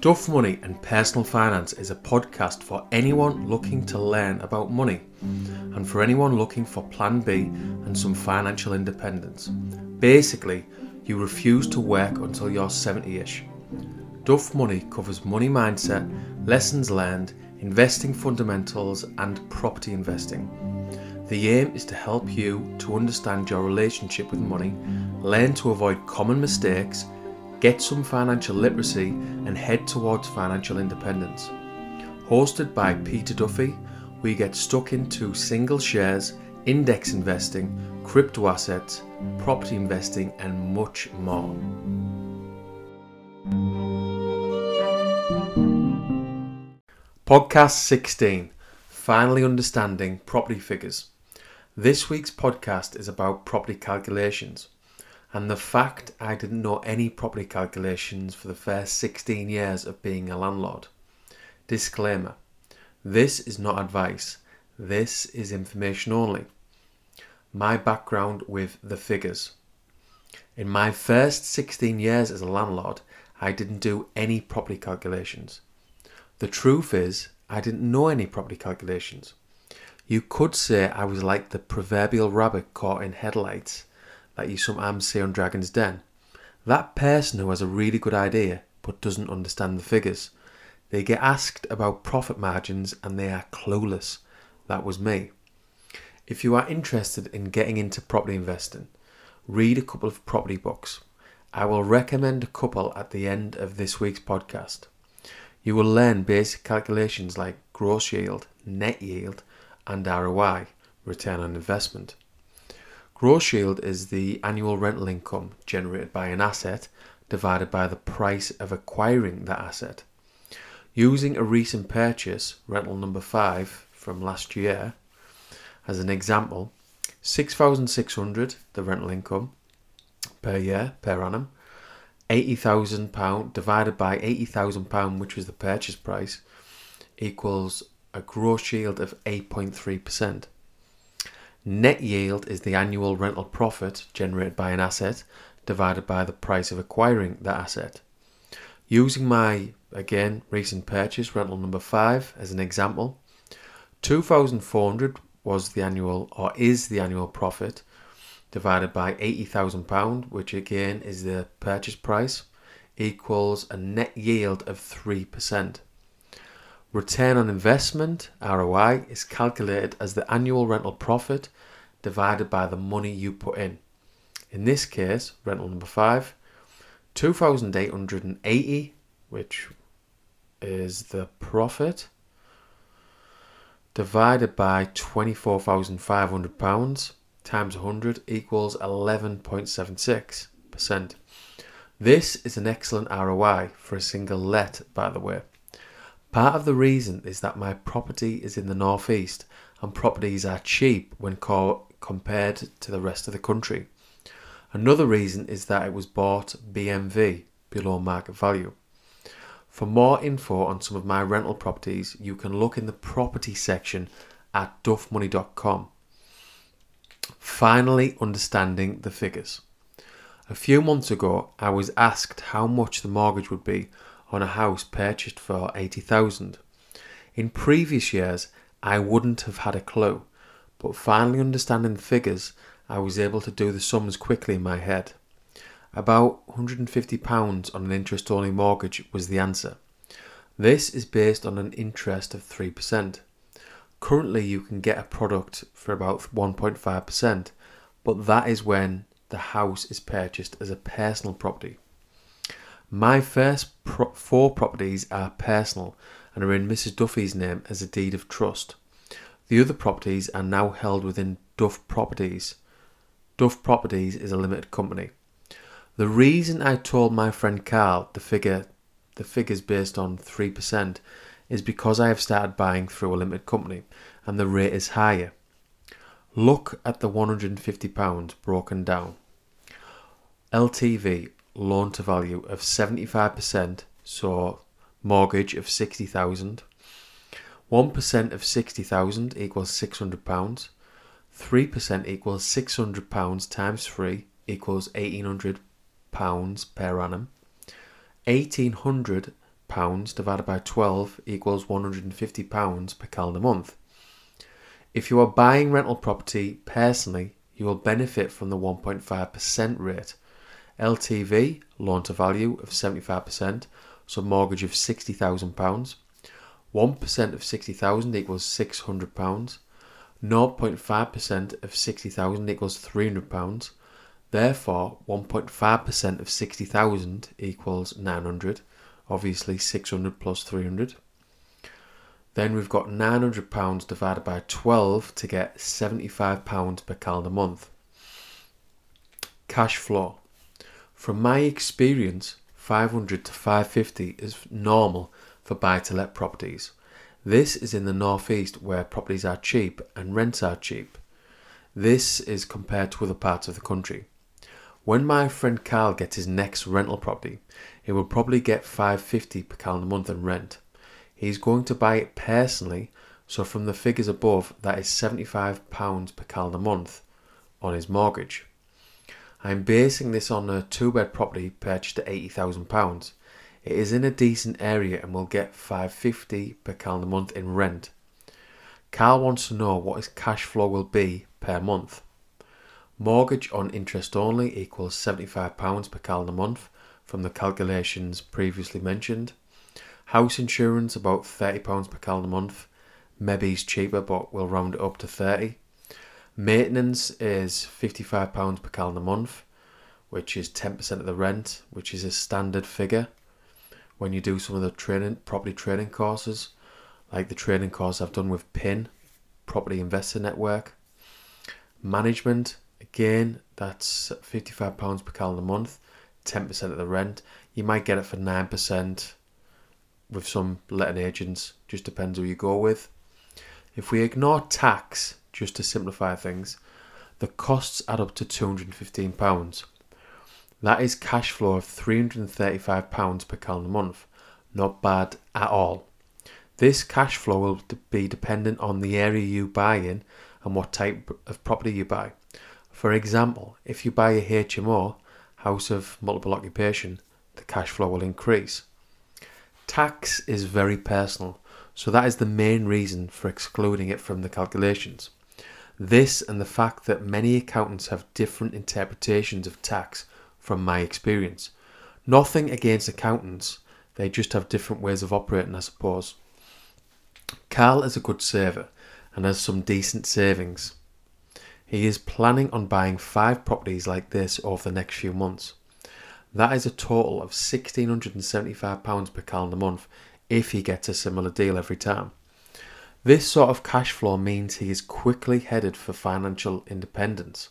Duff Money and Personal Finance is a podcast for anyone looking to learn about money and for anyone looking for Plan B and some financial independence. Basically, you refuse to work until you're 70 ish. Duff Money covers money mindset, lessons learned, investing fundamentals, and property investing. The aim is to help you to understand your relationship with money, learn to avoid common mistakes get some financial literacy, and head towards financial independence. Hosted by Peter Duffy, we get stuck into single shares, index investing, crypto assets, property investing, and much more. Podcast 16 Finally Understanding Property Figures. This week's podcast is about property calculations and the fact I didn't know any property calculations for the first 16 years of being a landlord. Disclaimer this is not advice, this is information only. My background with the figures. In my first 16 years as a landlord, I didn't do any property calculations. The truth is, I didn't know any property calculations. You could say I was like the proverbial rabbit caught in headlights that you sometimes see on Dragon's Den. That person who has a really good idea but doesn't understand the figures. They get asked about profit margins and they are clueless. That was me. If you are interested in getting into property investing, read a couple of property books. I will recommend a couple at the end of this week's podcast. You will learn basic calculations like gross yield, net yield, and ROI, return on investment. Gross yield is the annual rental income generated by an asset divided by the price of acquiring that asset. Using a recent purchase, rental number 5 from last year, as an example, 6,600 the rental income per year per annum, 80,000 pound divided by 80,000 pound which was the purchase price equals a gross yield of 8.3%. Net yield is the annual rental profit generated by an asset divided by the price of acquiring that asset. Using my, again, recent purchase, rental number 5, as an example, 2,400 was the annual, or is the annual profit, divided by £80,000, which again is the purchase price, equals a net yield of 3%. Return on investment, ROI, is calculated as the annual rental profit divided by the money you put in. In this case, rental number five, 2,880, which is the profit, divided by £24,500 times 100 equals 11.76%. This is an excellent ROI for a single let, by the way. Part of the reason is that my property is in the northeast and properties are cheap when co- compared to the rest of the country. Another reason is that it was bought BMV, below market value. For more info on some of my rental properties, you can look in the property section at duffmoney.com. Finally, understanding the figures. A few months ago, I was asked how much the mortgage would be on a house purchased for 80,000. In previous years, I wouldn't have had a clue but finally understanding the figures, I was able to do the sums quickly in my head. About £150 on an interest only mortgage was the answer. This is based on an interest of 3%. Currently, you can get a product for about 1.5%, but that is when the house is purchased as a personal property. My first pro- four properties are personal and are in Mrs. Duffy's name as a deed of trust. The other properties are now held within Duff Properties. Duff Properties is a limited company. The reason I told my friend Carl the figure the figures based on 3% is because I have started buying through a limited company and the rate is higher. Look at the £150 broken down. LTV loan to value of 75%, so mortgage of 60,000 1% of 60,000 equals £600. 3% equals £600 times 3 equals £1,800 per annum. 1800 pounds divided by 12 equals 150 pounds per calendar month. If you are buying rental property personally, you will benefit from the 1.5% rate. LTV, loan to value of 75%, so mortgage of £60,000. 1% of 60,000 equals £600. 0.5% of 60,000 equals £300. Therefore, 1.5% of 60,000 equals 900. Obviously, 600 plus 300. Then we've got £900 divided by 12 to get £75 per calendar month. Cash flow. From my experience, 500 to 550 is normal for buy to let properties. This is in the northeast where properties are cheap and rents are cheap. This is compared to other parts of the country. When my friend Carl gets his next rental property, he will probably get 550 per calendar month in rent. He's going to buy it personally, so from the figures above, that is £75 per calendar month on his mortgage. I'm basing this on a two bed property purchased at £80,000. It is in a decent area and will get 550 per calendar month in rent. Carl wants to know what his cash flow will be per month. Mortgage on interest only equals £75 per calendar month from the calculations previously mentioned. House insurance about £30 per calendar month. Maybe it's cheaper, but we'll round it up to 30 Maintenance is £55 per calendar month, which is 10% of the rent, which is a standard figure when you do some of the training property training courses, like the training course I've done with PIN, Property Investor Network. Management, again, that's £55 per calendar month, 10% of the rent. You might get it for 9% with some letting agents, just depends who you go with. If we ignore tax, just to simplify things, the costs add up to £215. That is cash flow of £335 per calendar month. Not bad at all. This cash flow will be dependent on the area you buy in and what type of property you buy. For example, if you buy a HMO, house of multiple occupation, the cash flow will increase. Tax is very personal, so that is the main reason for excluding it from the calculations. This and the fact that many accountants have different interpretations of tax from my experience. Nothing against accountants, they just have different ways of operating, I suppose. Carl is a good saver and has some decent savings. He is planning on buying five properties like this over the next few months. That is a total of £1,675 per calendar month if he gets a similar deal every time. This sort of cash flow means he is quickly headed for financial independence.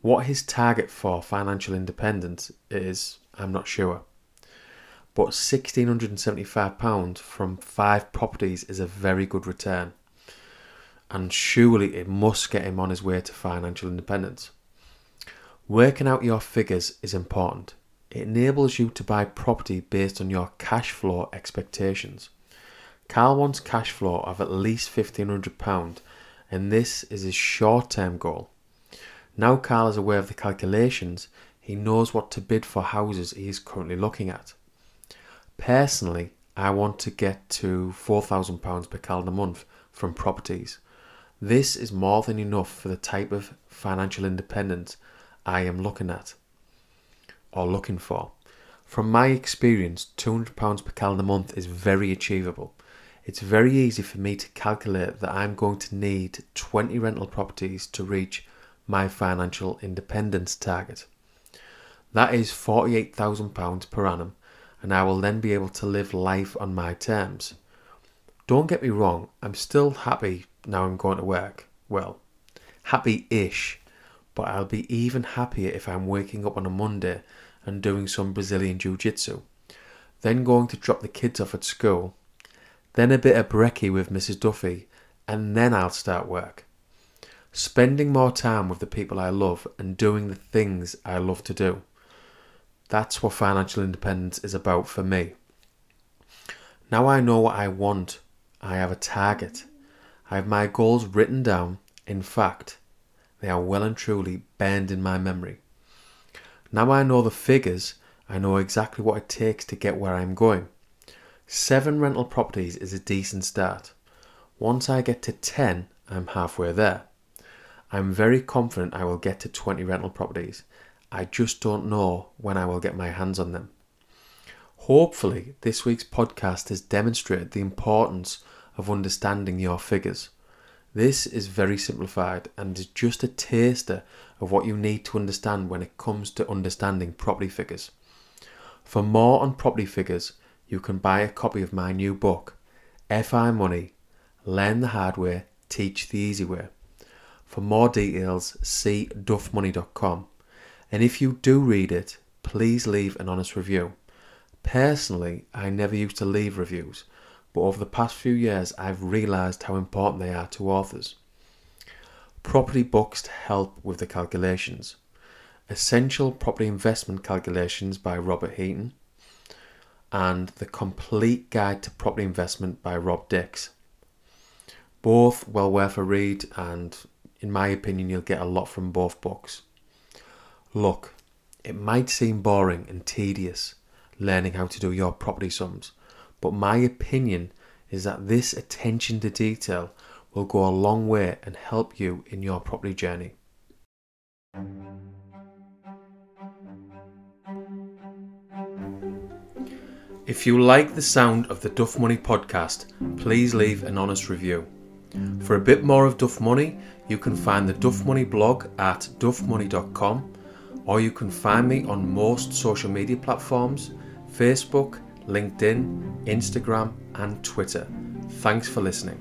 What his target for financial independence is, I'm not sure. But £1,675 from five properties is a very good return. And surely it must get him on his way to financial independence. Working out your figures is important. It enables you to buy property based on your cash flow expectations. Carl wants cash flow of at least £1,500 and this is his short term goal. Now Carl is aware of the calculations, he knows what to bid for houses he is currently looking at. Personally, I want to get to £4,000 per calendar month from properties. This is more than enough for the type of financial independence I am looking at or looking for. From my experience, £200 per calendar month is very achievable. It's very easy for me to calculate that I'm going to need 20 rental properties to reach my financial independence target. That is £48,000 per annum, and I will then be able to live life on my terms. Don't get me wrong, I'm still happy now I'm going to work. Well, happy ish but I'll be even happier if I'm waking up on a Monday and doing some Brazilian Jiu Jitsu, then going to drop the kids off at school, then a bit of brekkie with Mrs. Duffy, and then I'll start work. Spending more time with the people I love and doing the things I love to do. That's what financial independence is about for me. Now I know what I want. I have a target. I have my goals written down. In fact, they are well and truly burned in my memory. Now I know the figures, I know exactly what it takes to get where I'm going. Seven rental properties is a decent start. Once I get to 10, I'm halfway there. I'm very confident I will get to 20 rental properties. I just don't know when I will get my hands on them. Hopefully, this week's podcast has demonstrated the importance of understanding your figures. This is very simplified and is just a taster of what you need to understand when it comes to understanding property figures. For more on property figures, you can buy a copy of my new book, FI Money Learn the Hard Way, Teach the Easy Way. For more details, see duffmoney.com. And if you do read it, please leave an honest review. Personally, I never used to leave reviews, but over the past few years, I've realised how important they are to authors. Property books to help with the calculations. Essential Property Investment Calculations by Robert Heaton, and The Complete Guide to Property Investment by Rob Dix. Both well worth a read, and in my opinion, you'll get a lot from both books. Look, it might seem boring and tedious learning how to do your property sums, but my opinion is that this attention to detail will go a long way and help you in your property journey. If you like the sound of the Duff Money podcast, please leave an honest review. For a bit more of Duff Money, you can find the Duff Money blog at duffmoney.com or you can find me on most social media platforms Facebook, LinkedIn, Instagram, and Twitter. Thanks for listening.